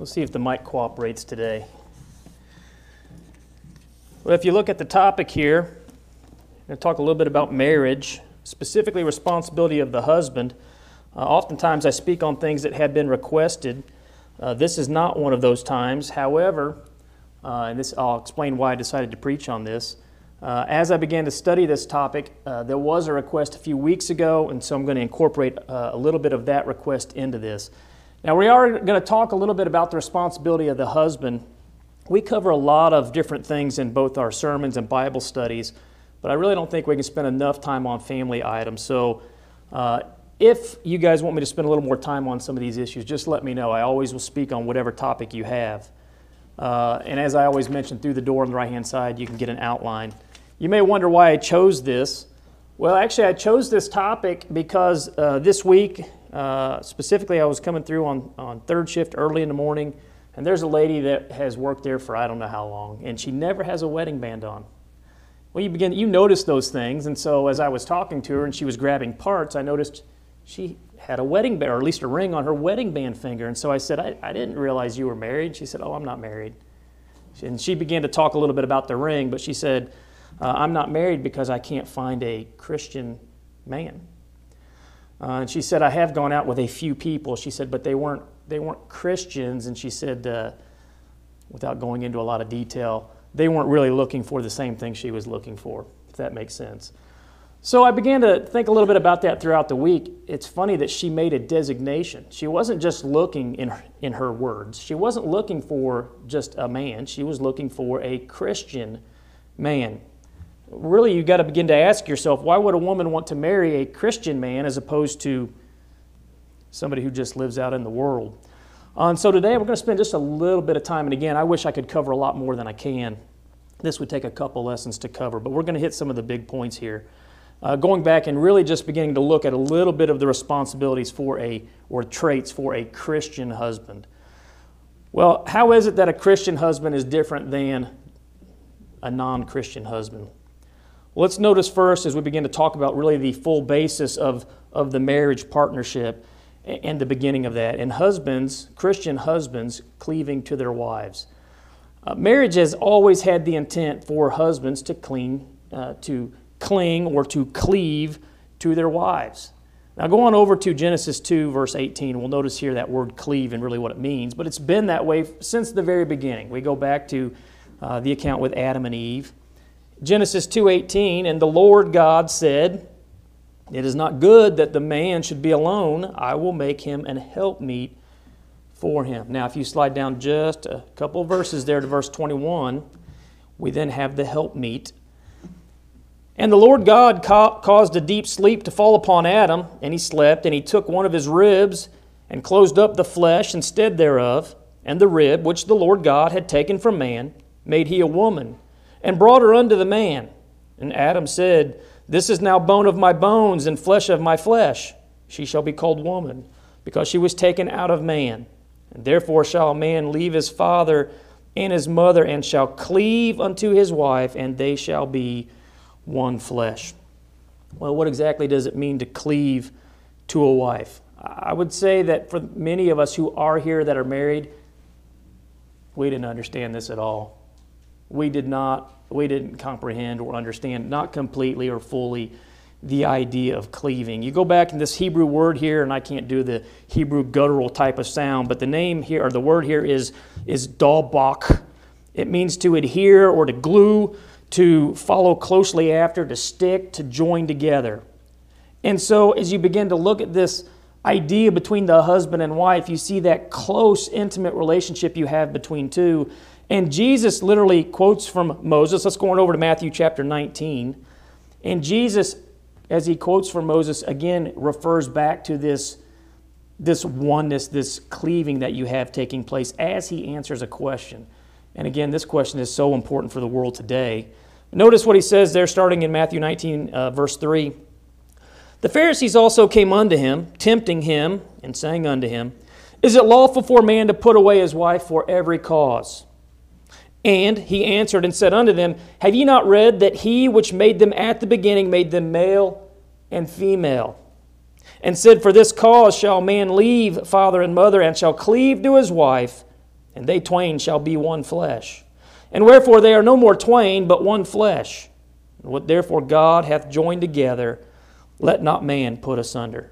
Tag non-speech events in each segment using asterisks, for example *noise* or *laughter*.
Let's see if the mic cooperates today. Well, if you look at the topic here, I'm going to talk a little bit about marriage, specifically responsibility of the husband. Uh, oftentimes I speak on things that have been requested. Uh, this is not one of those times. However, uh, and this, I'll explain why I decided to preach on this. Uh, as I began to study this topic, uh, there was a request a few weeks ago, and so I'm going to incorporate uh, a little bit of that request into this. Now, we are going to talk a little bit about the responsibility of the husband. We cover a lot of different things in both our sermons and Bible studies, but I really don't think we can spend enough time on family items. So, uh, if you guys want me to spend a little more time on some of these issues, just let me know. I always will speak on whatever topic you have. Uh, and as I always mention, through the door on the right hand side, you can get an outline. You may wonder why I chose this. Well, actually, I chose this topic because uh, this week uh, specifically, I was coming through on, on third shift early in the morning, and there's a lady that has worked there for I don't know how long, and she never has a wedding band on. Well, you begin, you notice those things, and so as I was talking to her and she was grabbing parts, I noticed she had a wedding band, or at least a ring on her wedding band finger. And so I said, I, I didn't realize you were married. She said, Oh, I'm not married. And she began to talk a little bit about the ring, but she said, uh, I'm not married because I can't find a Christian man. Uh, and she said, I have gone out with a few people. She said, but they weren't, they weren't Christians. And she said, uh, without going into a lot of detail, they weren't really looking for the same thing she was looking for, if that makes sense. So I began to think a little bit about that throughout the week. It's funny that she made a designation. She wasn't just looking in her, in her words. She wasn't looking for just a man. She was looking for a Christian man really you've got to begin to ask yourself why would a woman want to marry a Christian man as opposed to somebody who just lives out in the world? And so today we're going to spend just a little bit of time. And again, I wish I could cover a lot more than I can. This would take a couple lessons to cover, but we're going to hit some of the big points here. Uh, going back and really just beginning to look at a little bit of the responsibilities for a, or traits for a Christian husband. Well, how is it that a Christian husband is different than a non Christian husband? Let's notice first as we begin to talk about really the full basis of, of the marriage partnership and the beginning of that. And husbands, Christian husbands, cleaving to their wives. Uh, marriage has always had the intent for husbands to cling, uh, to cling or to cleave to their wives. Now, go on over to Genesis 2, verse 18. We'll notice here that word cleave and really what it means, but it's been that way since the very beginning. We go back to uh, the account with Adam and Eve. Genesis 2:18 and the Lord God said, "It is not good that the man should be alone. I will make him an helpmeet for him." Now, if you slide down just a couple verses there to verse 21, we then have the helpmeet. And the Lord God ca- caused a deep sleep to fall upon Adam, and he slept, and he took one of his ribs and closed up the flesh instead thereof, and the rib which the Lord God had taken from man made he a woman and brought her unto the man. And Adam said, This is now bone of my bones and flesh of my flesh. She shall be called woman, because she was taken out of man. And therefore shall a man leave his father and his mother, and shall cleave unto his wife, and they shall be one flesh. Well, what exactly does it mean to cleave to a wife? I would say that for many of us who are here that are married, we didn't understand this at all we did not we didn't comprehend or understand not completely or fully the idea of cleaving. You go back in this Hebrew word here, and I can't do the Hebrew guttural type of sound, but the name here or the word here is is dalbak. It means to adhere or to glue, to follow closely after, to stick, to join together. And so as you begin to look at this idea between the husband and wife, you see that close, intimate relationship you have between two. And Jesus literally quotes from Moses. Let's go on over to Matthew chapter 19. And Jesus, as he quotes from Moses, again refers back to this, this oneness, this cleaving that you have taking place as he answers a question. And again, this question is so important for the world today. Notice what he says there, starting in Matthew 19, uh, verse 3. The Pharisees also came unto him, tempting him, and saying unto him, Is it lawful for a man to put away his wife for every cause? And he answered and said unto them, Have ye not read that he which made them at the beginning made them male and female? And said, For this cause shall man leave father and mother, and shall cleave to his wife, and they twain shall be one flesh. And wherefore they are no more twain, but one flesh. What therefore God hath joined together, let not man put asunder.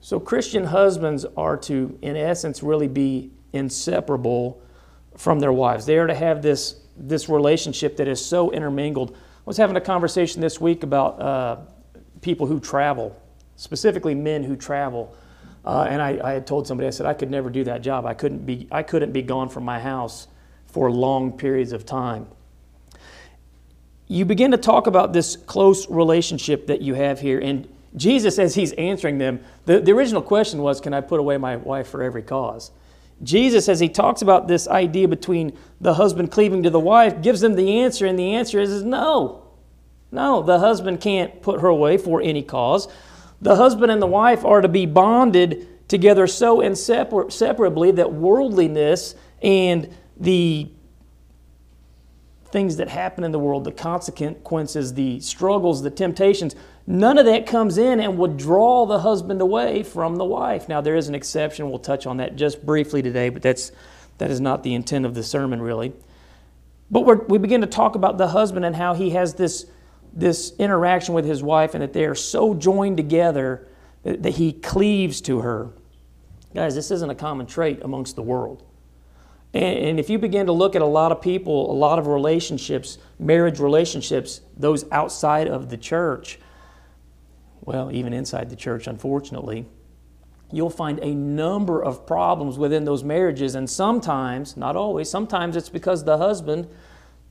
So Christian husbands are to, in essence, really be inseparable from their wives. They are to have this, this relationship that is so intermingled. I was having a conversation this week about uh, people who travel, specifically men who travel. Uh, and I, I, had told somebody, I said, I could never do that job. I couldn't be, I couldn't be gone from my house for long periods of time. You begin to talk about this close relationship that you have here, and Jesus, as he's answering them, the, the original question was, Can I put away my wife for every cause? Jesus, as he talks about this idea between the husband cleaving to the wife, gives them the answer, and the answer is, is no. No, the husband can't put her away for any cause. The husband and the wife are to be bonded together so inseparably that worldliness and the things that happen in the world, the consequences, the struggles, the temptations, none of that comes in and would draw the husband away from the wife. Now, there is an exception. We'll touch on that just briefly today, but that's, that is not the intent of the sermon, really. But we begin to talk about the husband and how he has this, this interaction with his wife and that they are so joined together that, that he cleaves to her. Guys, this isn't a common trait amongst the world. And, if you begin to look at a lot of people, a lot of relationships, marriage relationships, those outside of the church, well, even inside the church, unfortunately, you'll find a number of problems within those marriages. And sometimes, not always, sometimes it's because the husband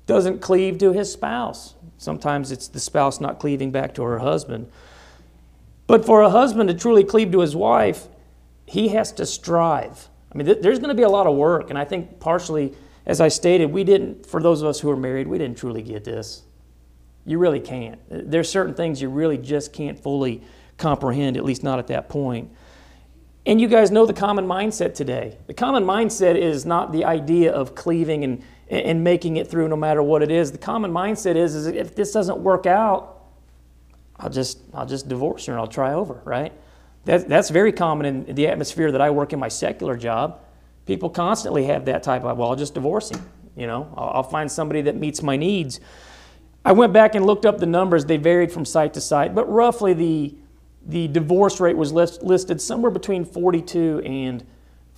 doesn't cleave to his spouse. Sometimes it's the spouse not cleaving back to her husband. But for a husband to truly cleave to his wife, he has to strive. I mean, th- there's going to be a lot of work, and I think partially, as I stated, we didn't, for those of us who are married, we didn't truly get this. You really can't. There's certain things you really just can't fully comprehend, at least not at that point. And you guys know the common mindset today. The common mindset is not the idea of cleaving and, and making it through no matter what it is. The common mindset is, is if this doesn't work out, I'll just, I'll just divorce her and I'll try over, right? That, that's very common in the atmosphere that I work in my secular job. People constantly have that type of, well, I'll just divorce him. You know, I'll, I'll find somebody that meets my needs. I went back and looked up the numbers. They varied from site to site, but roughly the, the divorce rate was list, listed somewhere between 42 and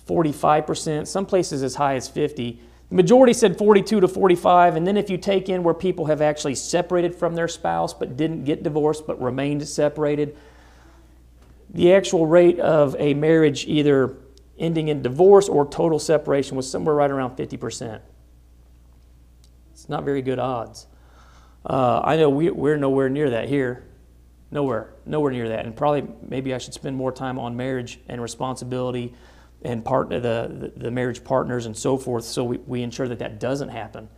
45%, some places as high as 50. The majority said 42 to 45, and then if you take in where people have actually separated from their spouse but didn't get divorced but remained separated, the actual rate of a marriage either ending in divorce or total separation was somewhere right around 50%. It's not very good odds. Uh, I know we, we're nowhere near that here. Nowhere, nowhere near that. And probably maybe I should spend more time on marriage and responsibility and part, the, the, the marriage partners and so forth so we, we ensure that that doesn't happen.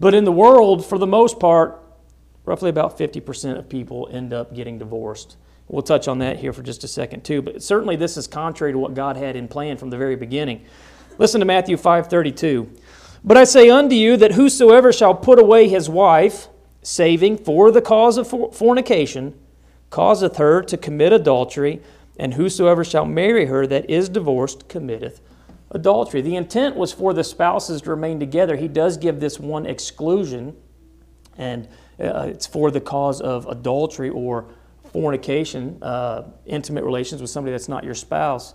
But in the world, for the most part, roughly about 50% of people end up getting divorced. We'll touch on that here for just a second too, but certainly this is contrary to what God had in plan from the very beginning. Listen to Matthew 5:32. But I say unto you that whosoever shall put away his wife, saving for the cause of fornication, causeth her to commit adultery, and whosoever shall marry her that is divorced committeth adultery. The intent was for the spouses to remain together. He does give this one exclusion, and uh, it's for the cause of adultery or fornication, uh, intimate relations with somebody that's not your spouse.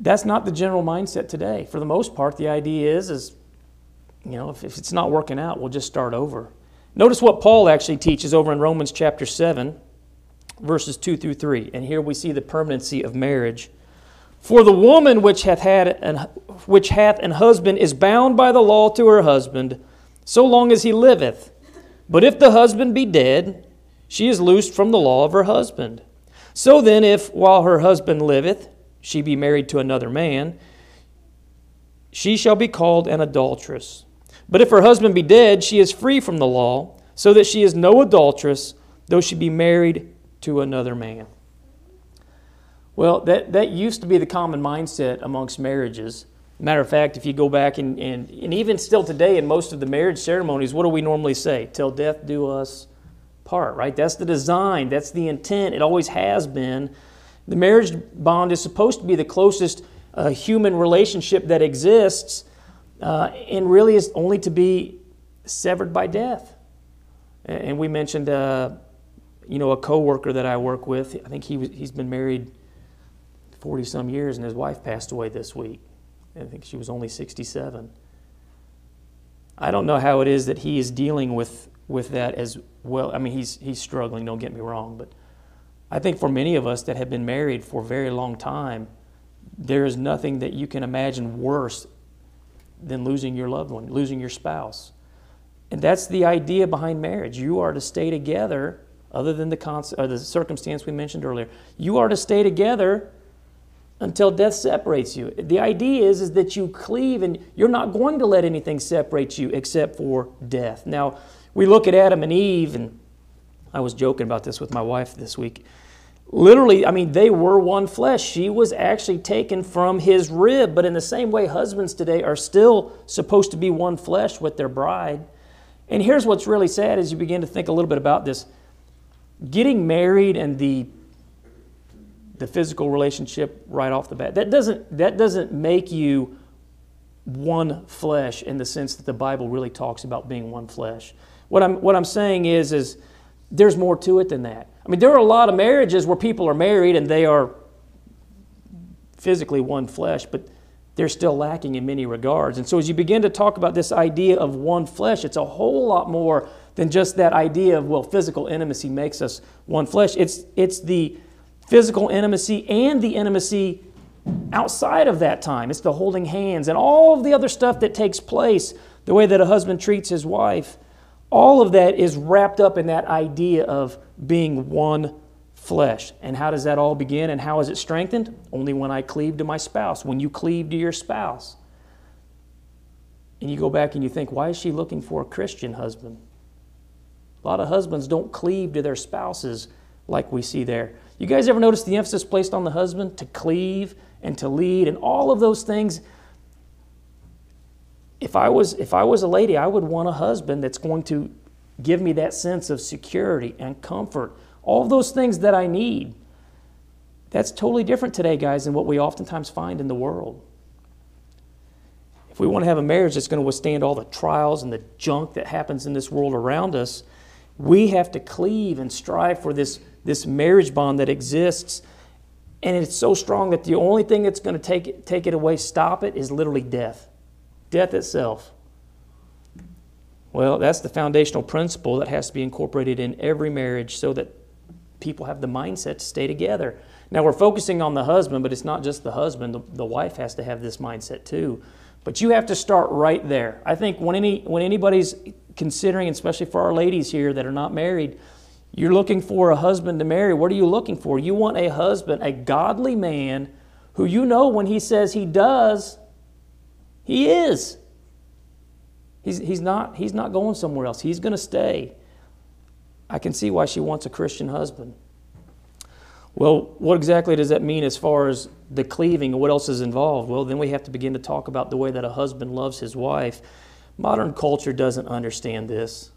That's not the general mindset today. For the most part, the idea is, is you know, if, if it's not working out, we'll just start over. Notice what Paul actually teaches over in Romans chapter 7, verses 2 through 3. And here we see the permanency of marriage. For the woman which hath had an, which hath an husband is bound by the law to her husband, so long as he liveth. But if the husband be dead, she is loosed from the law of her husband. So then, if while her husband liveth, she be married to another man, she shall be called an adulteress. But if her husband be dead, she is free from the law, so that she is no adulteress, though she be married to another man. Well, that, that used to be the common mindset amongst marriages. Matter of fact, if you go back and, and, and even still today in most of the marriage ceremonies, what do we normally say? Till death do us part, right? That's the design, that's the intent. It always has been. The marriage bond is supposed to be the closest a human relationship that exists uh, and really is only to be severed by death. And we mentioned, uh, you know, a coworker that I work with. I think he was, he's been married 40 some years, and his wife passed away this week. I think she was only 67. I don't know how it is that he is dealing with, with that as well. I mean, he's, he's struggling, don't get me wrong, but I think for many of us that have been married for a very long time, there is nothing that you can imagine worse than losing your loved one, losing your spouse. And that's the idea behind marriage. You are to stay together, other than the, cons- or the circumstance we mentioned earlier. You are to stay together until death separates you. The idea is, is that you cleave and you're not going to let anything separate you except for death. Now, we look at Adam and Eve, and I was joking about this with my wife this week. Literally, I mean, they were one flesh. She was actually taken from his rib, but in the same way, husbands today are still supposed to be one flesh with their bride. And here's what's really sad as you begin to think a little bit about this getting married and the the physical relationship right off the bat. That doesn't, that doesn't make you one flesh in the sense that the Bible really talks about being one flesh. What I'm, what I'm saying is, is there's more to it than that. I mean, there are a lot of marriages where people are married and they are physically one flesh, but they're still lacking in many regards. And so as you begin to talk about this idea of one flesh, it's a whole lot more than just that idea of, well, physical intimacy makes us one flesh. It's, it's the physical intimacy and the intimacy outside of that time. It's the holding hands and all of the other stuff that takes place, the way that a husband treats his wife. All of that is wrapped up in that idea of being one flesh. And how does that all begin and how is it strengthened? Only when I cleave to my spouse, when you cleave to your spouse. And you go back and you think, why is she looking for a Christian husband? A lot of husbands don't cleave to their spouses like we see there. You guys ever notice the emphasis placed on the husband to cleave and to lead and all of those things? If I was if I was a lady, I would want a husband that's going to give me that sense of security and comfort. All those things that I need. That's totally different today, guys, than what we oftentimes find in the world. If we want to have a marriage that's going to withstand all the trials and the junk that happens in this world around us, we have to cleave and strive for this this marriage bond that exists. And it's so strong that the only thing that's going to take it, take it away, stop it, is literally death. Death itself. Well, that's the foundational principle that has to be incorporated in every marriage so that people have the mindset to stay together. Now, we're focusing on the husband, but it's not just the husband. The, the wife has to have this mindset too. But you have to start right there. I think when, any, when anybody's considering, especially for our ladies here that are not married, you're looking for a husband to marry. What are you looking for? You want a husband, a godly man who you know when he says he does, he is. He's, he's, not, he's not going somewhere else. He's going to stay. I can see why she wants a Christian husband. Well, what exactly does that mean as far as the cleaving and what else is involved? Well, then we have to begin to talk about the way that a husband loves his wife. Modern culture doesn't understand this.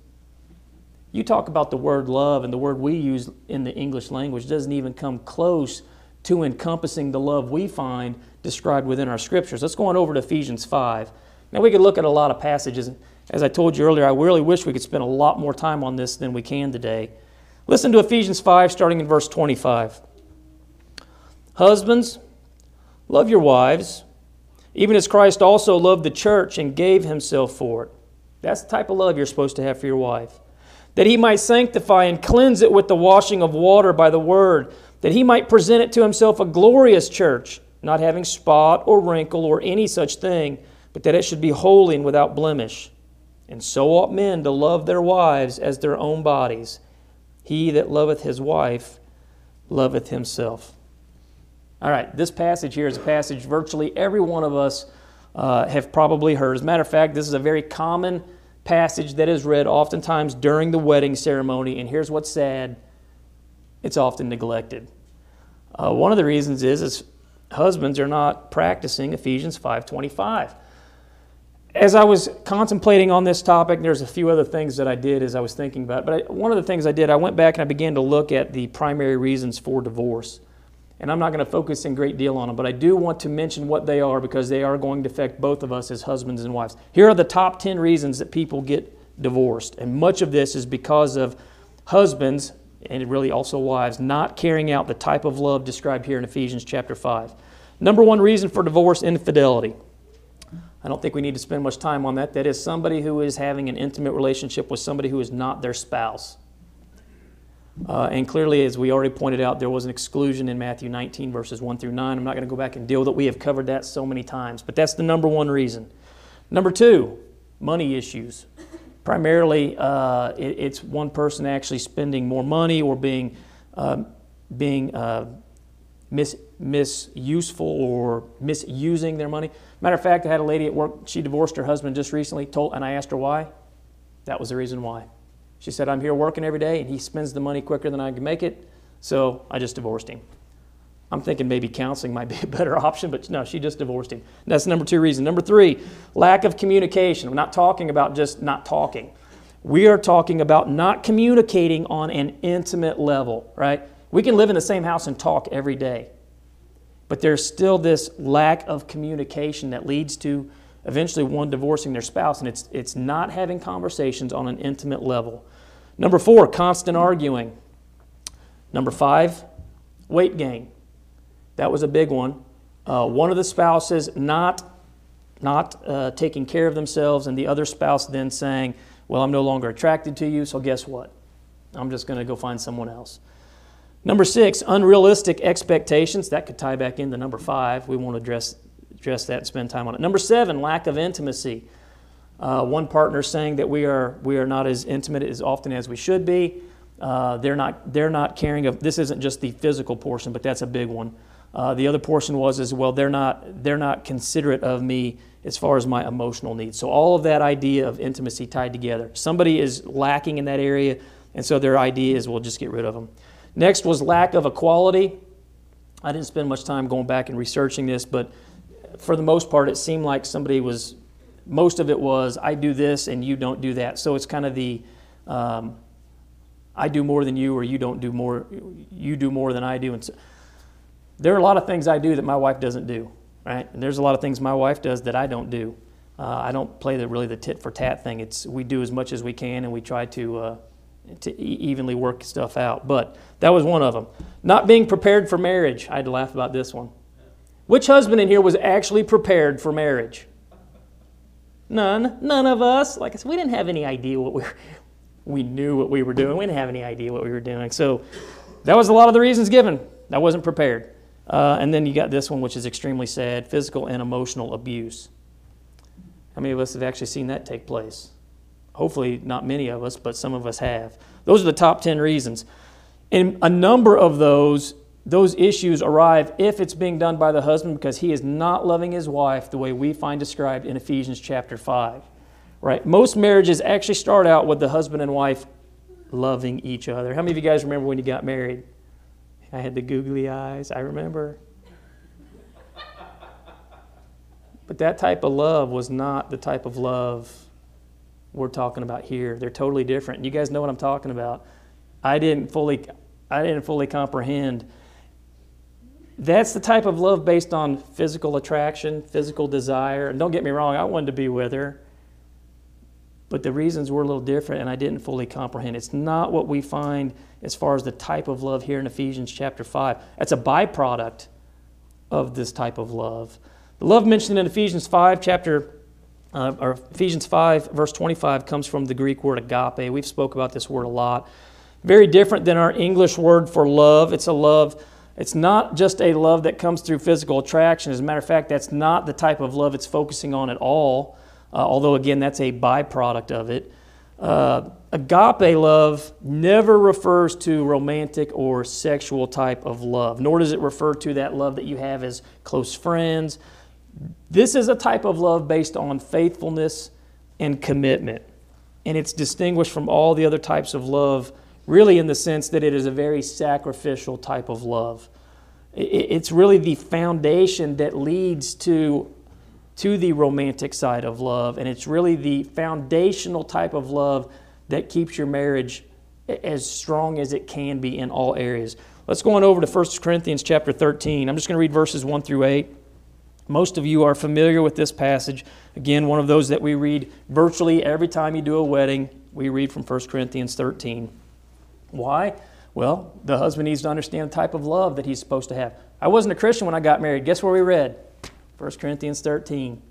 You talk about the word love, and the word we use in the English language doesn't even come close to encompassing the love we find described within our scriptures. Let's go on over to Ephesians 5. Now, we could look at a lot of passages. As I told you earlier, I really wish we could spend a lot more time on this than we can today. Listen to Ephesians 5, starting in verse 25. Husbands, love your wives, even as Christ also loved the church and gave himself for it. That's the type of love you're supposed to have for your wife that he might sanctify and cleanse it with the washing of water by the word, that he might present it to himself a glorious church, not having spot or wrinkle or any such thing, but that it should be holy and without blemish. And so ought men to love their wives as their own bodies. He that loveth his wife loveth himself. All right, this passage here is a passage virtually every one of us uh, have probably heard. As a matter of fact, this is a very common passage that is read oftentimes during the wedding ceremony, and here's what's sad it's often neglected. Uh, one of the reasons is, is husbands are not practicing Ephesians 5.25. As I was contemplating on this topic, there's a few other things that I did as I was thinking about it. But I, one of the things I did, I went back and I began to look at the primary reasons for divorce. And I'm not going to focus in great deal on them, but I do want to mention what they are because they are going to affect both of us as husbands and wives. Here are the top 10 reasons that people get divorced. And much of this is because of husbands, and really also wives, not carrying out the type of love described here in Ephesians chapter 5. Number one reason for divorce infidelity. I don't think we need to spend much time on that. That is somebody who is having an intimate relationship with somebody who is not their spouse. Uh, and clearly, as we already pointed out, there was an exclusion in Matthew 19, verses 1 through 9. I'm not going to go back and deal with it. We have covered that so many times. But that's the number one reason. Number two, money issues. Primarily, uh, it, it's one person actually spending more money or being, uh, being uh, mis- misuseful or misusing their money. Matter of fact, I had a lady at work, she divorced her husband just recently, told, and I asked her why. That was the reason why. She said, I'm here working every day, and he spends the money quicker than I can make it, so I just divorced him. I'm thinking maybe counseling might be a better *laughs* option, but no, she just divorced him. That's number two reason. Number three, lack of communication. We're not talking about just not talking. We are talking about not communicating on an intimate level, right? We can live in the same house and talk every day, but there's still this lack of communication that leads to eventually one divorcing their spouse, and it's, it's not having conversations on an intimate level. Number four, constant arguing. Number five, weight gain. That was a big one. Uh, one of the spouses not, not uh, taking care of themselves, and the other spouse then saying, Well, I'm no longer attracted to you, so guess what? I'm just going to go find someone else. Number six, unrealistic expectations. That could tie back into number five. We won't address, address that and spend time on it. Number seven, lack of intimacy. Uh, one partner saying that we are, we are not as intimate as often as we should be. Uh, they're, not, they're not caring of, this isn't just the physical portion, but that's a big one. Uh, the other portion was as well, they're not, they're not considerate of me as far as my emotional needs. So, all of that idea of intimacy tied together. Somebody is lacking in that area, and so their idea is we'll just get rid of them. Next was lack of equality. I didn't spend much time going back and researching this, but for the most part, it seemed like somebody was, most of it was, I do this and you don't do that. So, it's kind of the, um, I do more than you, or you don't do more, you do more than I do. And so, there are a lot of things I do that my wife doesn't do, right? And there's a lot of things my wife does that I don't do. Uh, I don't play the really the tit for tat thing. It's we do as much as we can, and we try to uh, to evenly work stuff out. But that was one of them. Not being prepared for marriage. I had to laugh about this one. Which husband in here was actually prepared for marriage? None. None of us. Like I said, we didn't have any idea what we were. We knew what we were doing. We didn't have any idea what we were doing. So that was a lot of the reasons given. I wasn't prepared. Uh, and then you got this one, which is extremely sad physical and emotional abuse. How many of us have actually seen that take place? Hopefully, not many of us, but some of us have. Those are the top 10 reasons. And a number of those, those issues arrive if it's being done by the husband because he is not loving his wife the way we find described in Ephesians chapter 5. Right? Most marriages actually start out with the husband and wife loving each other. How many of you guys remember when you got married? I had the googly eyes. I remember. But that type of love was not the type of love we're talking about here. They're totally different. You guys know what I'm talking about. I didn't fully I didn't fully comprehend. That's the type of love based on physical attraction, physical desire. And don't get me wrong, I wanted to be with her. But the reasons were a little different and I didn't fully comprehend. It's not what we find as far as the type of love here in Ephesians chapter 5. That's a byproduct of this type of love. The love mentioned in Ephesians 5 chapter uh, or Ephesians 5 verse 25 comes from the Greek word agape. We've spoke about this word a lot. Very different than our English word for love. It's a love it's not just a love that comes through physical attraction. As a matter of fact, that's not the type of love it's focusing on at all. Uh, although again, that's a byproduct of it. Uh, agape love never refers to romantic or sexual type of love, nor does it refer to that love that you have as close friends. This is a type of love based on faithfulness and commitment. And it's distinguished from all the other types of love, really, in the sense that it is a very sacrificial type of love. It's really the foundation that leads to to the romantic side of love. And it's really the foundational type of love that keeps your marriage as strong as it can be in all areas. Let's go on over to 1 Corinthians chapter 13. I'm just going to read verses 1 through 8. Most of you are familiar with this passage. Again, one of those that we read virtually every time you do a wedding. We read from 1 Corinthians 13. Why? Well, the husband needs to understand the type of love that he's supposed to have. I wasn't a Christian when I got married. Guess where we read? 1 Corinthians 13.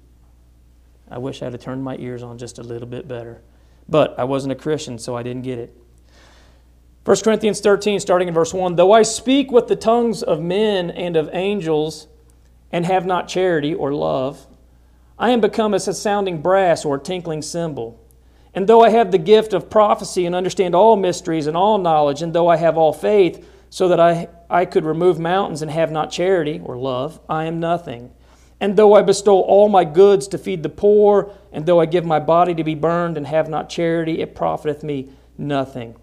I wish I'd have turned my ears on just a little bit better. But I wasn't a Christian, so I didn't get it. 1 Corinthians 13, starting in verse 1 Though I speak with the tongues of men and of angels, and have not charity or love, I am become as a sounding brass or a tinkling cymbal. And though I have the gift of prophecy and understand all mysteries and all knowledge, and though I have all faith, so that I, I could remove mountains and have not charity or love, I am nothing. And though I bestow all my goods to feed the poor, and though I give my body to be burned and have not charity, it profiteth me nothing.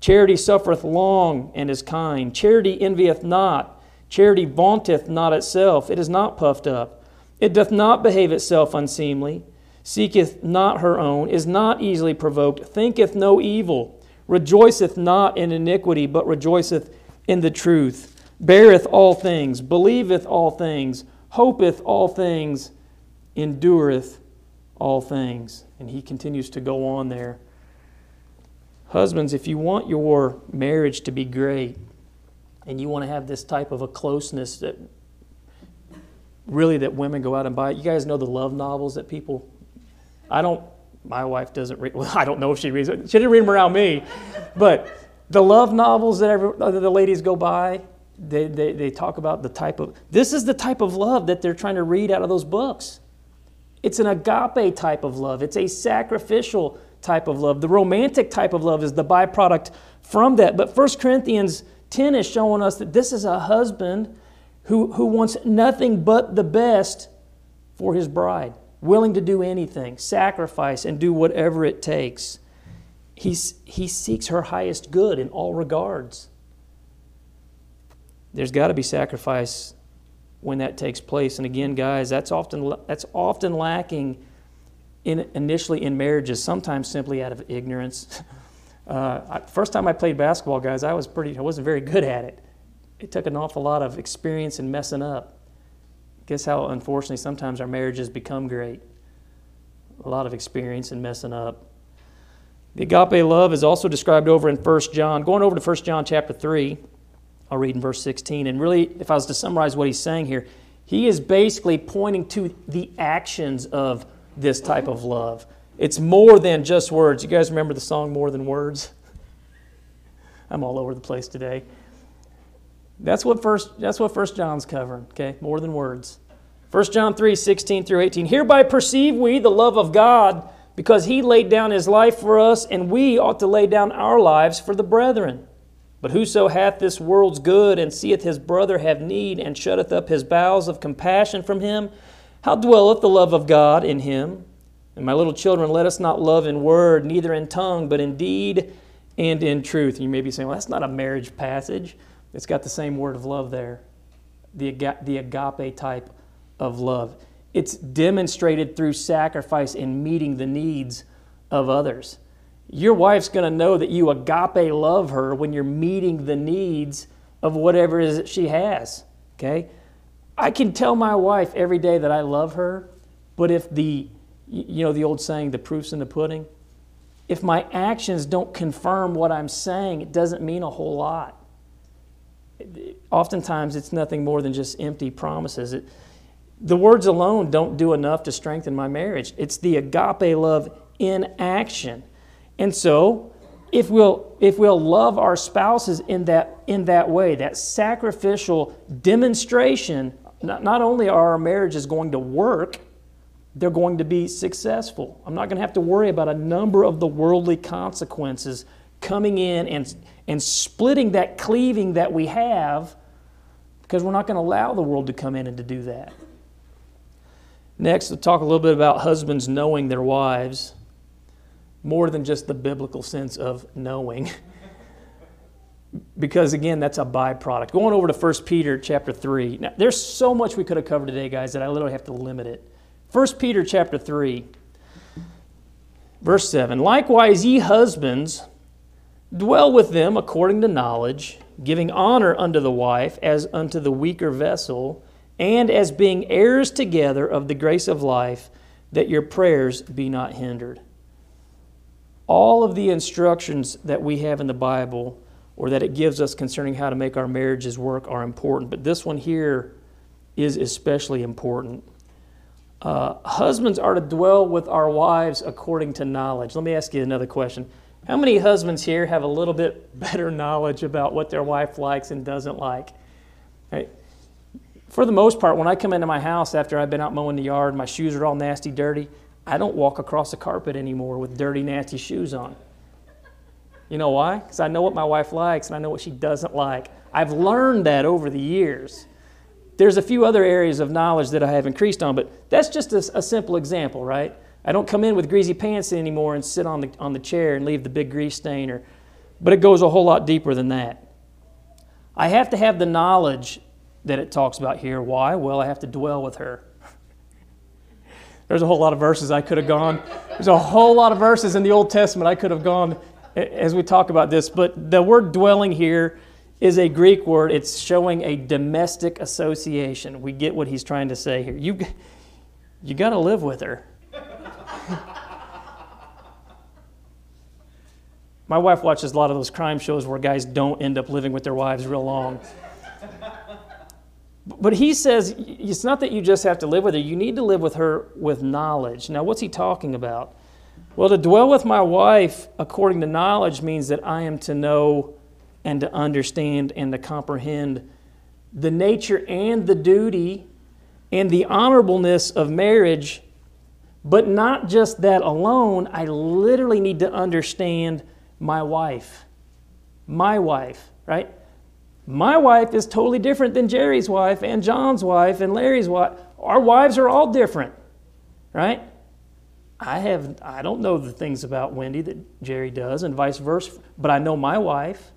Charity suffereth long and is kind. Charity envieth not. Charity vaunteth not itself. It is not puffed up. It doth not behave itself unseemly. Seeketh not her own. Is not easily provoked. Thinketh no evil. Rejoiceth not in iniquity, but rejoiceth in the truth. Beareth all things. Believeth all things. Hopeth all things. Endureth all things. And he continues to go on there. Husbands, if you want your marriage to be great and you want to have this type of a closeness that really that women go out and buy, you guys know the love novels that people, I don't, my wife doesn't read, well, I don't know if she reads. She didn't read them around me. But the love novels that every, the ladies go by, they, they, they talk about the type of, this is the type of love that they're trying to read out of those books. It's an agape type of love. It's a sacrificial type of love. The romantic type of love is the byproduct from that. But 1 Corinthians 10 is showing us that this is a husband who, who wants nothing but the best for his bride, willing to do anything, sacrifice, and do whatever it takes. He's, he seeks her highest good in all regards. There's got to be sacrifice when that takes place. And again, guys, that's often, that's often lacking in, initially in marriages, sometimes simply out of ignorance. *laughs* Uh, first time I played basketball, guys, I was pretty, I wasn't very good at it. It took an awful lot of experience and messing up. Guess how, unfortunately, sometimes our marriages become great. A lot of experience and messing up. The agape love is also described over in 1 John. Going over to 1 John chapter 3, I'll read in verse 16. And really, if I was to summarize what he's saying here, he is basically pointing to the actions of this type of love. It's more than just words. You guys remember the song More Than Words? *laughs* I'm all over the place today. That's what first that's what first John's covering, okay? More than words. 1 John 3, 16 through 18. Hereby perceive we the love of God, because he laid down his life for us, and we ought to lay down our lives for the brethren. But whoso hath this world's good, and seeth his brother have need, and shutteth up his bowels of compassion from him, how dwelleth the love of God in him? And my little children, let us not love in word, neither in tongue, but in deed and in truth. And you may be saying, well, that's not a marriage passage. It's got the same word of love there, the, the agape type of love. It's demonstrated through sacrifice in meeting the needs of others. Your wife's going to know that you agape love her when you're meeting the needs of whatever it is that she has. Okay? I can tell my wife every day that I love her, but if the, you know, the old saying, the proof's in the pudding, if my actions don't confirm what I'm saying, it doesn't mean a whole lot. Oftentimes, it's nothing more than just empty promises. It, the words alone don't do enough to strengthen my marriage. It's the agape love in action. And so, if we'll, if we'll love our spouses in that, in that way, that sacrificial demonstration not, not only are our marriages going to work, they're going to be successful. I'm not going to have to worry about a number of the worldly consequences coming in and, and splitting that cleaving that we have because we're not going to allow the world to come in and to do that. Next, we'll talk a little bit about husbands knowing their wives, more than just the biblical sense of knowing. because again that's a byproduct going over to 1 peter chapter 3 now there's so much we could have covered today guys that i literally have to limit it 1 peter chapter 3 verse 7 likewise ye husbands dwell with them according to knowledge giving honor unto the wife as unto the weaker vessel, and as being heirs together of the grace of life, that your prayers be not hindered. All of the instructions that we have in the Bible or that it gives us concerning how to make our marriages work are important, but this one here is especially important. Uh, husbands are to dwell with our wives according to knowledge. Let me ask you another question. How many husbands here have a little bit *laughs* better knowledge about what their wife likes and doesn't like? Right? For the most part, when I come into my house after I've been out mowing the yard, my shoes are all nasty, dirty, I don't walk across the carpet anymore with dirty, nasty shoes on. You know why? Because I know what my wife likes and I know what she doesn't like. I've learned that over the years. There's a few other areas of knowledge that I have increased on, but that's just a, a simple example, right? I don't come in with greasy pants anymore and sit on the, on the chair and leave the big grease stain, or, but it goes a whole lot deeper than that. I have to have the knowledge that it talks about here. Why? Well, I have to dwell with her. There's a whole lot of verses I could have gone. There's a whole lot of verses in the Old Testament I could have gone as we talk about this, but the word dwelling here is a Greek word. It's showing a domestic association. We get what he's trying to say here. You, you got to live with her. *laughs* My wife watches a lot of those crime shows where guys don't end up living with their wives real long. But he says it's not that you just have to live with her, you need to live with her with knowledge. Now, what's he talking about? Well, to dwell with my wife according to knowledge means that I am to know and to understand and to comprehend the nature and the duty and the honorableness of marriage. But not just that alone, I literally need to understand my wife. My wife, right? My wife is totally different than Jerry's wife and John's wife and Larry's wife. Our wives are all different, right? I have I don't know the things about Wendy that Jerry does and vice versa, but I know my wife.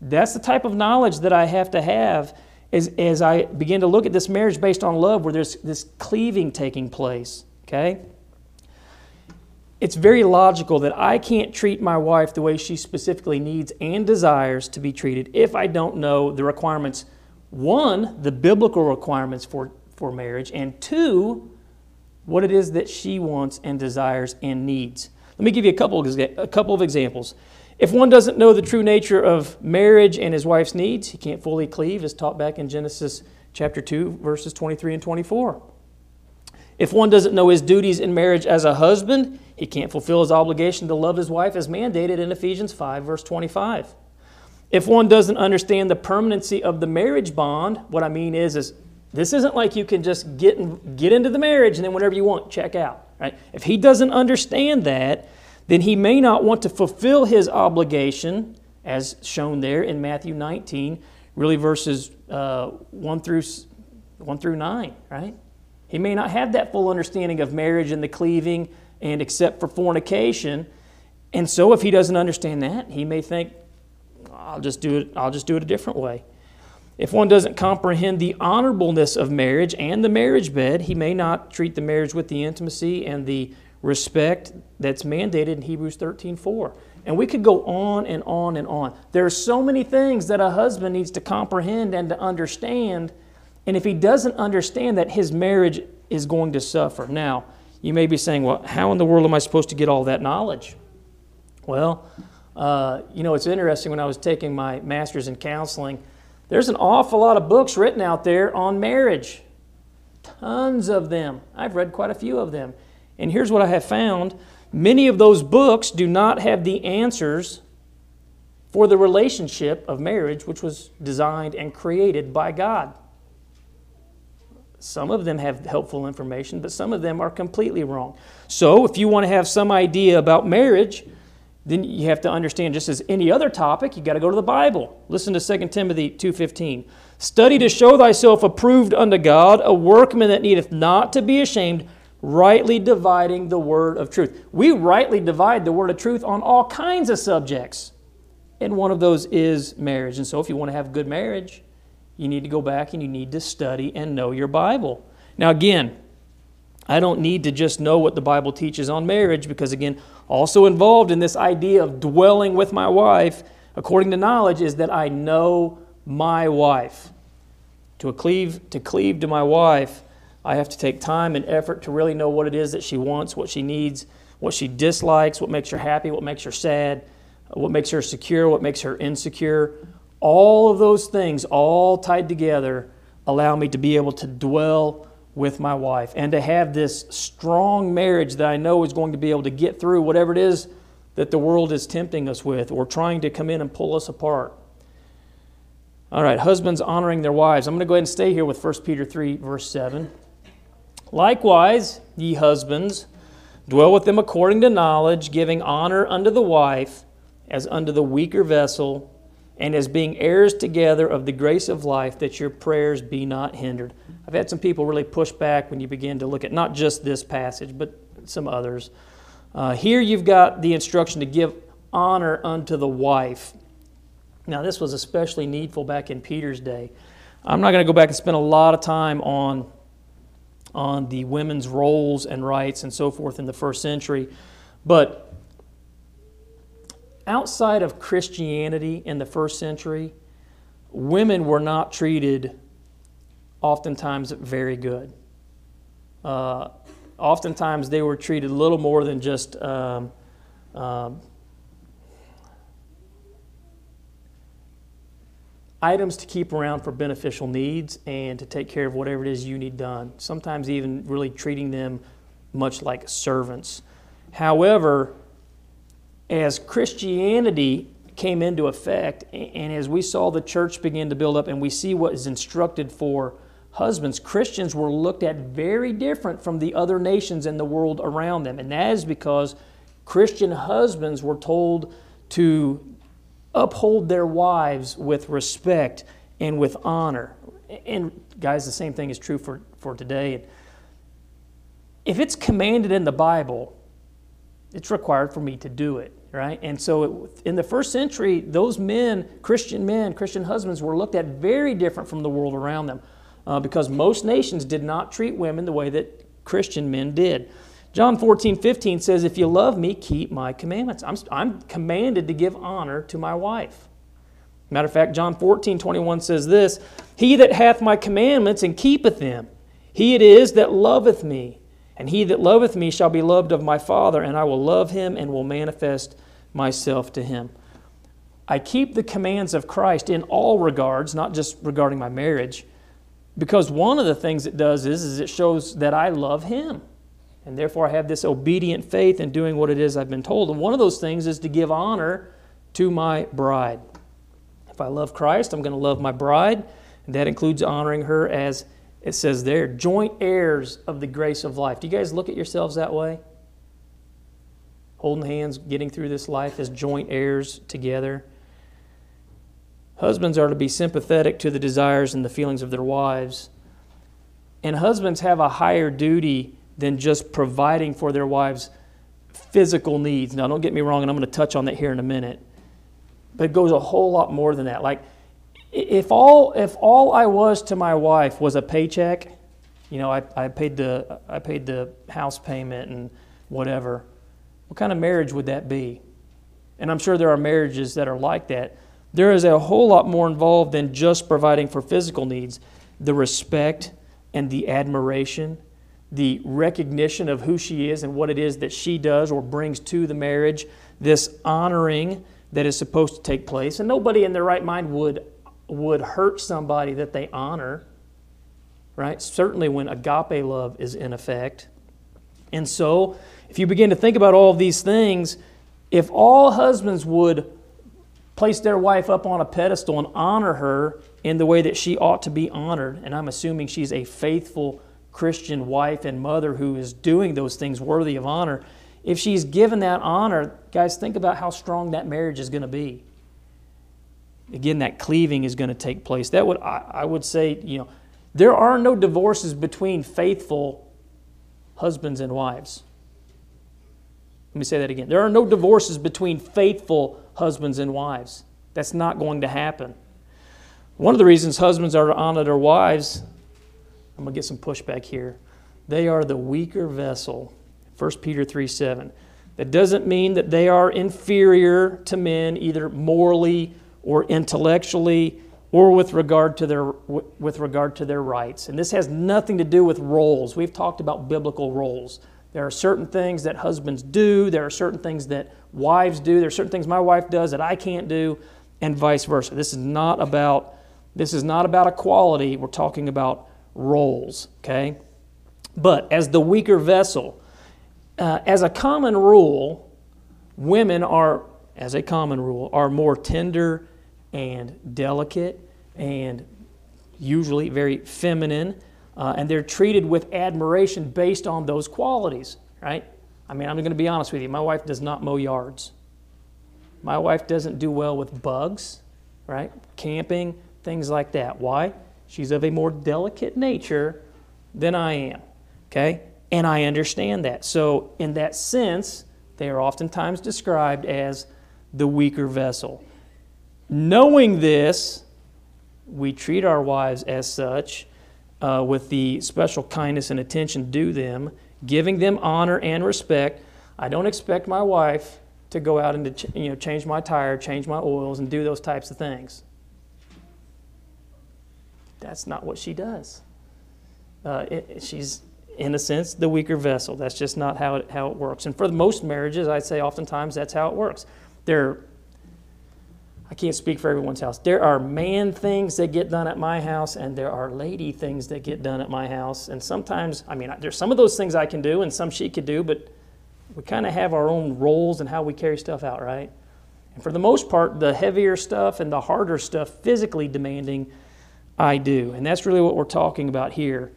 That's the type of knowledge that I have to have as, as I begin to look at this marriage based on love, where there's this cleaving taking place. Okay? It's very logical that I can't treat my wife the way she specifically needs and desires to be treated if I don't know the requirements one, the biblical requirements for, for marriage, and two, what it is that she wants and desires and needs. Let me give you a couple, a couple of examples. If one doesn't know the true nature of marriage and his wife's needs, he can't fully cleave, as taught back in Genesis chapter 2, verses 23 and 24. If one doesn't know his duties in marriage as a husband, he can't fulfill his obligation to love his wife as mandated in Ephesians 5, verse 25. If one doesn't understand the permanency of the marriage bond, what I mean is, is this isn't like you can just get, in, get into the marriage and then whenever you want, check out. Right? If he doesn't understand that, then he may not want to fulfill his obligation, as shown there in Matthew 19, really verses uh, 1, through, 1 through 9, right? He may not have that full understanding of marriage and the cleaving, and except for fornication. And so, if he doesn't understand that, he may think, I'll just do it, I'll just do it a different way. If one doesn't comprehend the honorableness of marriage and the marriage bed, he may not treat the marriage with the intimacy and the respect that's mandated in Hebrews 13:4. And we could go on and on and on. There are so many things that a husband needs to comprehend and to understand. And if he doesn't understand that, his marriage is going to suffer. Now, you may be saying, well, how in the world am I supposed to get all that knowledge? Well, uh, you know, it's interesting when I was taking my master's in counseling, there's an awful lot of books written out there on marriage. Tons of them. I've read quite a few of them. And here's what I have found many of those books do not have the answers for the relationship of marriage, which was designed and created by God. Some of them have helpful information, but some of them are completely wrong. So, if you want to have some idea about marriage, then you have to understand just as any other topic, you got to go to the Bible. Listen to 2 Timothy 2:15. Study to show thyself approved unto God, a workman that needeth not to be ashamed, rightly dividing the word of truth. We rightly divide the word of truth on all kinds of subjects. And one of those is marriage. And so, if you want to have good marriage, you need to go back and you need to study and know your Bible. Now, again, I don't need to just know what the Bible teaches on marriage because, again, also involved in this idea of dwelling with my wife, according to knowledge, is that I know my wife. To cleave, to cleave to my wife, I have to take time and effort to really know what it is that she wants, what she needs, what she dislikes, what makes her happy, what makes her sad, what makes her secure, what makes her insecure. All of those things, all tied together, allow me to be able to dwell with my wife and to have this strong marriage that I know is going to be able to get through whatever it is that the world is tempting us with or trying to come in and pull us apart. All right, husbands honoring their wives. I'm going to go ahead and stay here with 1 Peter 3, verse 7. Likewise, ye husbands, dwell with them according to knowledge, giving honor unto the wife as unto the weaker vessel, and as being heirs together of the grace of life, that your prayers be not hindered. I've had some people really push back when you begin to look at not just this passage, but some others. Uh, here you've got the instruction to give honor unto the wife. Now, this was especially needful back in Peter's day. I'm not going to go back and spend a lot of time on, on the women's roles and rights and so forth in the first century, but outside of Christianity in the first century, women were not treated oftentimes very good. Uh, oftentimes they were treated little more than just um, um, items to keep around for beneficial needs and to take care of whatever it is you need done. Sometimes even really treating them much like servants. However, as Christianity came into effect and as we saw the church begin to build up and we see what is instructed for husbands, Christians were looked at very different from the other nations in the world around them. And that is because Christian husbands were told to uphold their wives with respect and with honor. And guys, the same thing is true for, for today. If it's commanded in the Bible, it's required for me to do it, right? And so it, in the first century, those men, Christian men, Christian husbands, were looked at very different from the world around them uh, because most nations did not treat women the way that Christian men did. John 14, 15 says, If you love me, keep my commandments. I'm, I'm commanded to give honor to my wife. Matter of fact, John 14, 21 says this He that hath my commandments and keepeth them, he it is that loveth me. And he that loveth me shall be loved of my Father, and I will love him and will manifest myself to him. I keep the commands of Christ in all regards, not just regarding my marriage, because one of the things it does is, is it shows that I love Him. And therefore, I have this obedient faith in doing what it is I've been told. And one of those things is to give honor to my bride. If I love Christ, I'm going to love my bride. And that includes honoring her as it says there, joint heirs of the grace of life. Do you guys look at yourselves that way? Holding hands, getting through this life as joint heirs together. Husbands are to be sympathetic to the desires and the feelings of their wives. And husbands have a higher duty than just providing for their wives' physical needs. Now, don't get me wrong, and I'm going to touch on that here in a minute. But it goes a whole lot more than that. Like, if all, if all I was to my wife was a paycheck, you know, I, I, paid the, I paid the house payment and whatever, what kind of marriage would that be? And I'm sure there are marriages that are like that. There is a whole lot more involved than just providing for physical needs. The respect and the admiration, the recognition of who she is and what it is that she does or brings to the marriage, this honoring that is supposed to take place. And nobody in their right mind would, would hurt somebody that they honor, right? Certainly when agape love is in effect. And so, if you begin to think about all of these things, if all husbands would place their wife up on a pedestal and honor her in the way that she ought to be honored. And I'm assuming she's a faithful Christian wife and mother who is doing those things worthy of honor. If she's given that honor, guys, think about how strong that marriage is going to be. Again, that cleaving is going to take place. That would, I, I would say, you know, there are no divorces between faithful husbands and wives. Let me say that again. There are no divorces between faithful husbands and wives. That's not going to happen. One of the reasons husbands are to honor their wives, I'm going to get some pushback here. They are the weaker vessel. 1 Peter 3 7. That doesn't mean that they are inferior to men, either morally or intellectually or with regard to their with regard to their rights. And this has nothing to do with roles. We've talked about biblical roles. There are certain things that husbands do, there are certain things that wives do, there are certain things my wife does that I can't do, and vice versa. This is not about this is not about equality. We're talking about roles, okay? But as the weaker vessel, uh, as a common rule, women are, as a common rule, are more tender and delicate and usually very feminine, uh, and they're treated with admiration based on those qualities, right? I mean, I'm going to be honest with you. My wife does not mow yards. My wife doesn't do well with bugs, right? Camping, things like that. Why? She's of a more delicate nature than I am, okay? And I understand that. So, in that sense, they are oftentimes described as the weaker vessel. Knowing this, we treat our wives as such uh, with the special kindness and attention due them, giving them honor and respect. I don't expect my wife to go out and to you know, change my tire, change my oils, and do those types of things. That's not what she does. Uh, it, she's, in a sense, the weaker vessel. That's just not how it, how it works. And for most marriages, I'd say oftentimes that's how it works. There I can't speak for everyone's house. There are man things that get done at my house, and there are lady things that get done at my house. And sometimes, I mean, there's some of those things I can do, and some she could do, but we kind of have our own roles and how we carry stuff out, right? And for the most part, the heavier stuff and the harder stuff, physically demanding, I do. And that's really what we're talking about here.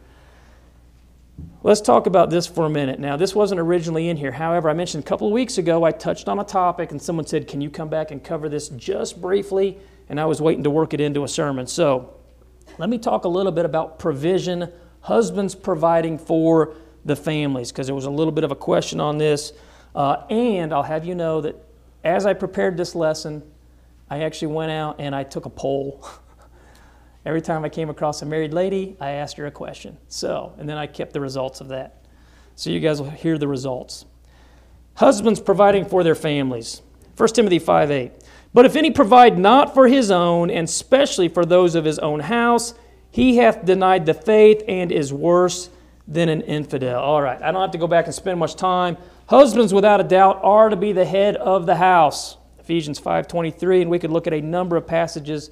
Let's talk about this for a minute. Now, this wasn't originally in here. However, I mentioned a couple of weeks ago I touched on a topic and someone said, Can you come back and cover this just briefly? And I was waiting to work it into a sermon. So, let me talk a little bit about provision, husbands providing for the families, because there was a little bit of a question on this. Uh, and I'll have you know that as I prepared this lesson, I actually went out and I took a poll. *laughs* Every time I came across a married lady, I asked her a question. So, and then I kept the results of that. So you guys will hear the results. Husbands providing for their families. 1 Timothy 5 8. But if any provide not for his own, and specially for those of his own house, he hath denied the faith and is worse than an infidel. All right, I don't have to go back and spend much time. Husbands, without a doubt, are to be the head of the house. Ephesians 5:23, and we could look at a number of passages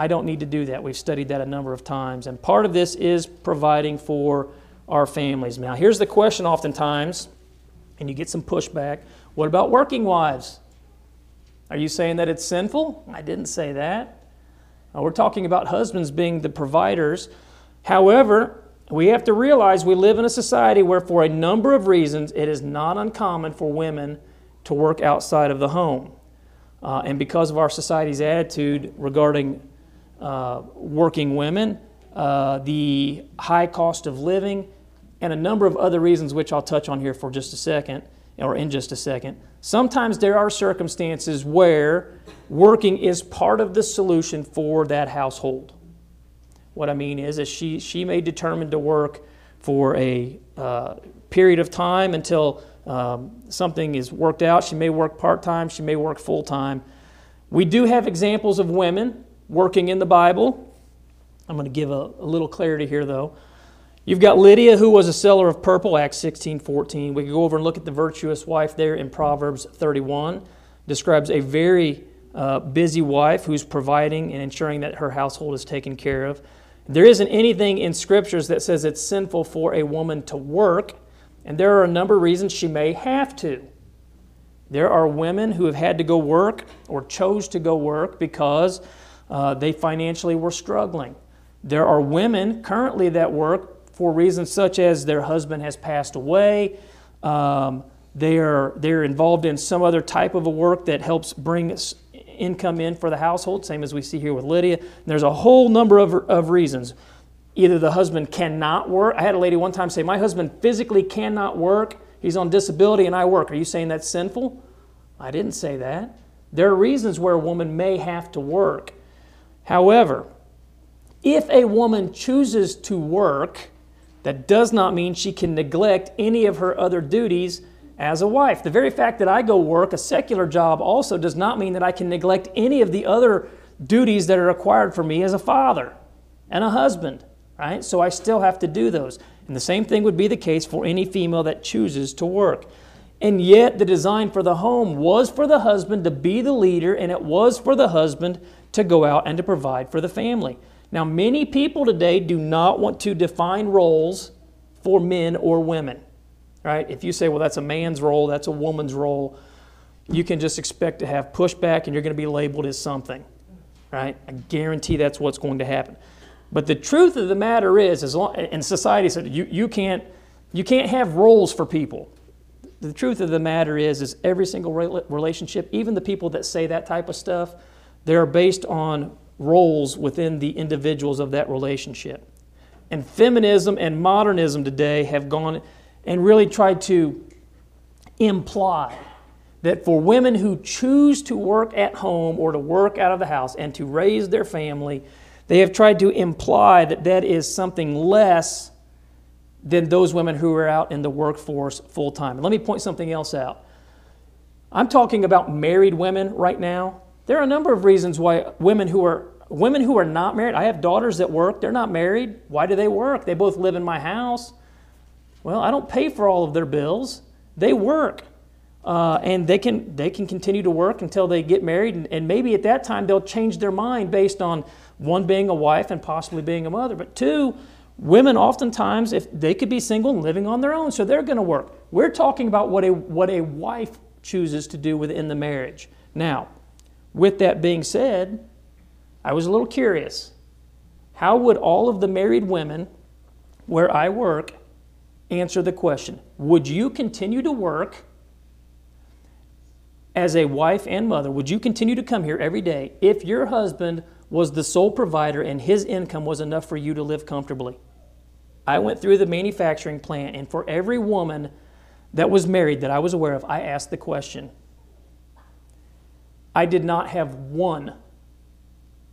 I don't need to do that. We've studied that a number of times. And part of this is providing for our families. Now, here's the question oftentimes, and you get some pushback what about working wives? Are you saying that it's sinful? I didn't say that. Now, we're talking about husbands being the providers. However, we have to realize we live in a society where, for a number of reasons, it is not uncommon for women to work outside of the home. Uh, and because of our society's attitude regarding uh, working women, uh, the high cost of living, and a number of other reasons which I'll touch on here for just a second, or in just a second. Sometimes there are circumstances where working is part of the solution for that household. What I mean is, is she, she may determine to work for a uh, period of time until um, something is worked out. She may work part time, she may work full time. We do have examples of women working in the Bible. I'm going to give a, a little clarity here, though. You've got Lydia, who was a seller of purple, Acts 16 14. We can go over and look at the virtuous wife there in Proverbs 31. Describes a very uh, busy wife who's providing and ensuring that her household is taken care of. There isn't anything in scriptures that says it's sinful for a woman to work, and there are a number of reasons she may have to. There are women who have had to go work or chose to go work because uh, they financially were struggling. There are women currently that work for reasons such as their husband has passed away. Um, they are they're involved in some other type of a work that helps bring income in for the household, same as we see here with Lydia. And there's a whole number of, of reasons. Either the husband cannot work. I had a lady one time say, My husband physically cannot work. He's on disability and I work. Are you saying that's sinful? I didn't say that. There are reasons where a woman may have to work. However, if a woman chooses to work, that does not mean she can neglect any of her other duties as a wife. The very fact that I go work a secular job also does not mean that I can neglect any of the other duties that are required for me as a father and a husband, right? So I still have to do those. And the same thing would be the case for any female that chooses to work. And yet, the design for the home was for the husband to be the leader, and it was for the husband to go out and to provide for the family. Now, many people today do not want to define roles for men or women, right? If you say, well, that's a man's role, that's a woman's role, you can just expect to have pushback and you're going to be labeled as something, right? I guarantee that's what's going to happen. But the truth of the matter is, as long, and society said you, you, can't, you can't have roles for people. The truth of the matter is, is every single relationship, even the people that say that type of stuff, they're based on roles within the individuals of that relationship. And feminism and modernism today have gone and really tried to imply that for women who choose to work at home or to work out of the house and to raise their family, they have tried to imply that that is something less than those women who are out in the workforce full time. Let me point something else out. I'm talking about married women right now. There are a number of reasons why women who are women who are not married, I have daughters that work, they're not married. Why do they work? They both live in my house. Well, I don't pay for all of their bills. They work. Uh, and they can they can continue to work until they get married and, and maybe at that time they'll change their mind based on one being a wife and possibly being a mother but two women oftentimes if they could be single and living on their own so they're going to work we're talking about what a what a wife chooses to do within the marriage now with that being said i was a little curious how would all of the married women where i work answer the question would you continue to work as a wife and mother, would you continue to come here every day if your husband was the sole provider and his income was enough for you to live comfortably? I went through the manufacturing plant, and for every woman that was married that I was aware of, I asked the question. I did not have one,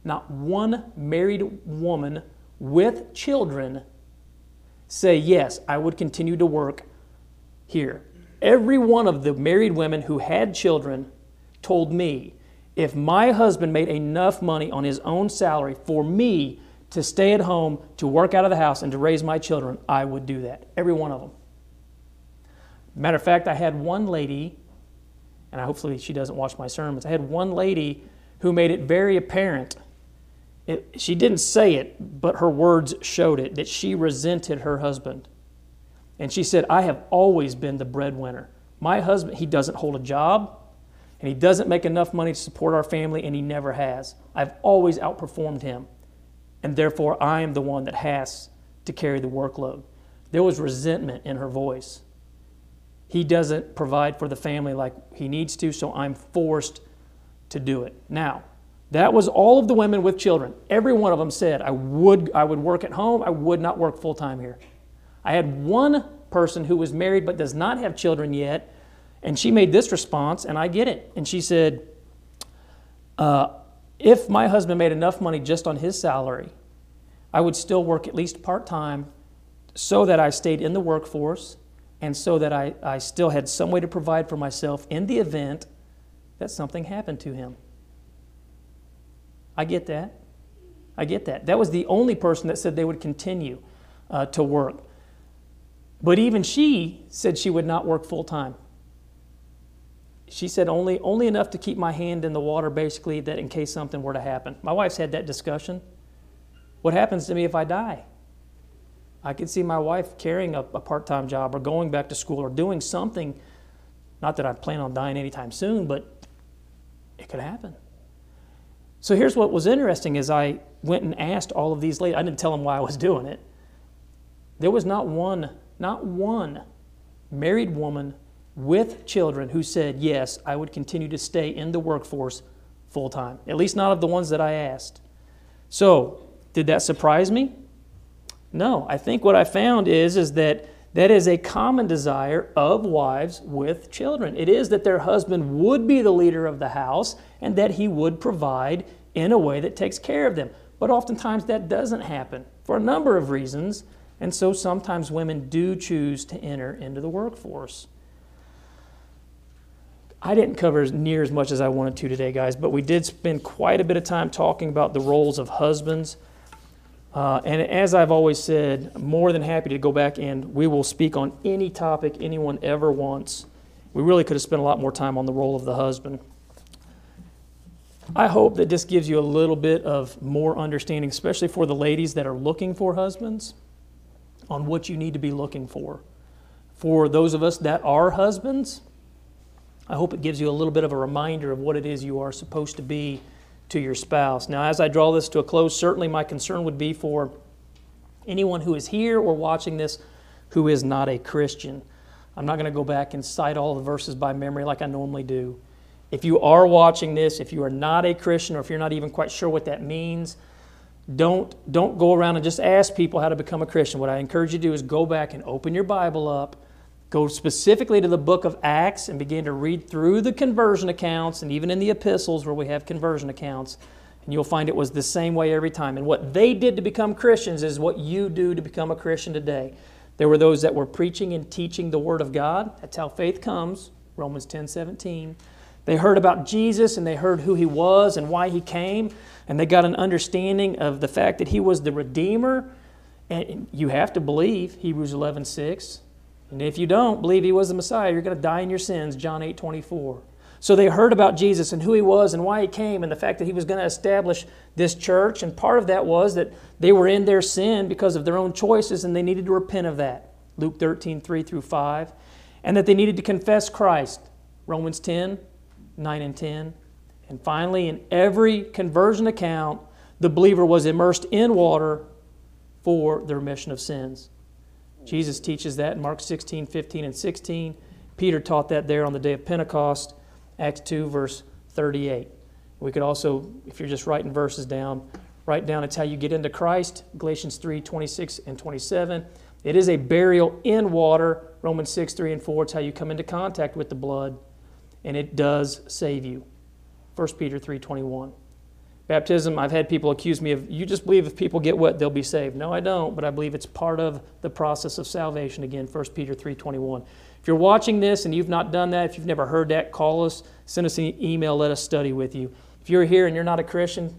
not one married woman with children say, Yes, I would continue to work here. Every one of the married women who had children told me if my husband made enough money on his own salary for me to stay at home, to work out of the house, and to raise my children, I would do that. Every one of them. Matter of fact, I had one lady, and hopefully she doesn't watch my sermons. I had one lady who made it very apparent. It, she didn't say it, but her words showed it that she resented her husband. And she said, I have always been the breadwinner. My husband, he doesn't hold a job, and he doesn't make enough money to support our family, and he never has. I've always outperformed him, and therefore I am the one that has to carry the workload. There was resentment in her voice. He doesn't provide for the family like he needs to, so I'm forced to do it. Now, that was all of the women with children. Every one of them said, I would, I would work at home, I would not work full time here. I had one person who was married but does not have children yet, and she made this response, and I get it. And she said, uh, If my husband made enough money just on his salary, I would still work at least part time so that I stayed in the workforce and so that I, I still had some way to provide for myself in the event that something happened to him. I get that. I get that. That was the only person that said they would continue uh, to work. But even she said she would not work full time. She said only, only enough to keep my hand in the water, basically, that in case something were to happen. My wife's had that discussion. What happens to me if I die? I could see my wife carrying a, a part time job or going back to school or doing something. Not that I plan on dying anytime soon, but it could happen. So here's what was interesting is I went and asked all of these ladies. I didn't tell them why I was *laughs* doing it. There was not one not one married woman with children who said, Yes, I would continue to stay in the workforce full time, at least not of the ones that I asked. So, did that surprise me? No. I think what I found is, is that that is a common desire of wives with children. It is that their husband would be the leader of the house and that he would provide in a way that takes care of them. But oftentimes that doesn't happen for a number of reasons. And so sometimes women do choose to enter into the workforce. I didn't cover near as much as I wanted to today, guys, but we did spend quite a bit of time talking about the roles of husbands. Uh, and as I've always said, I'm more than happy to go back and we will speak on any topic anyone ever wants. We really could have spent a lot more time on the role of the husband. I hope that this gives you a little bit of more understanding, especially for the ladies that are looking for husbands, on what you need to be looking for. For those of us that are husbands, I hope it gives you a little bit of a reminder of what it is you are supposed to be to your spouse. Now, as I draw this to a close, certainly my concern would be for anyone who is here or watching this who is not a Christian. I'm not going to go back and cite all the verses by memory like I normally do. If you are watching this, if you are not a Christian, or if you're not even quite sure what that means, don't, don't go around and just ask people how to become a Christian. What I encourage you to do is go back and open your Bible up, go specifically to the book of Acts, and begin to read through the conversion accounts, and even in the epistles where we have conversion accounts. And you'll find it was the same way every time. And what they did to become Christians is what you do to become a Christian today. There were those that were preaching and teaching the Word of God. That's how faith comes, Romans 10 17. They heard about Jesus and they heard who he was and why he came, and they got an understanding of the fact that he was the Redeemer. And you have to believe Hebrews 11 6. And if you don't believe he was the Messiah, you're going to die in your sins, John 8 24. So they heard about Jesus and who he was and why he came and the fact that he was going to establish this church. And part of that was that they were in their sin because of their own choices and they needed to repent of that. Luke 13 3 through 5. And that they needed to confess Christ. Romans 10 9 and 10. And finally, in every conversion account, the believer was immersed in water for the remission of sins. Jesus teaches that in Mark 16, 15, and 16. Peter taught that there on the day of Pentecost, Acts 2, verse 38. We could also, if you're just writing verses down, write down it's how you get into Christ, Galatians 3, 26 and 27. It is a burial in water, Romans 6, 3 and 4. It's how you come into contact with the blood and it does save you. 1 Peter 3:21. Baptism, I've had people accuse me of you just believe if people get wet they'll be saved. No, I don't, but I believe it's part of the process of salvation again, 1 Peter 3:21. If you're watching this and you've not done that, if you've never heard that, call us, send us an email, let us study with you. If you're here and you're not a Christian,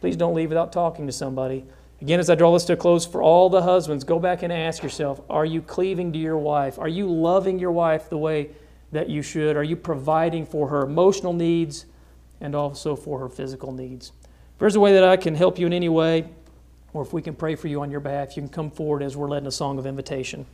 please don't leave without talking to somebody. Again, as I draw this to a close, for all the husbands, go back and ask yourself Are you cleaving to your wife? Are you loving your wife the way that you should? Are you providing for her emotional needs and also for her physical needs? There's a way that I can help you in any way, or if we can pray for you on your behalf, you can come forward as we're led in a song of invitation.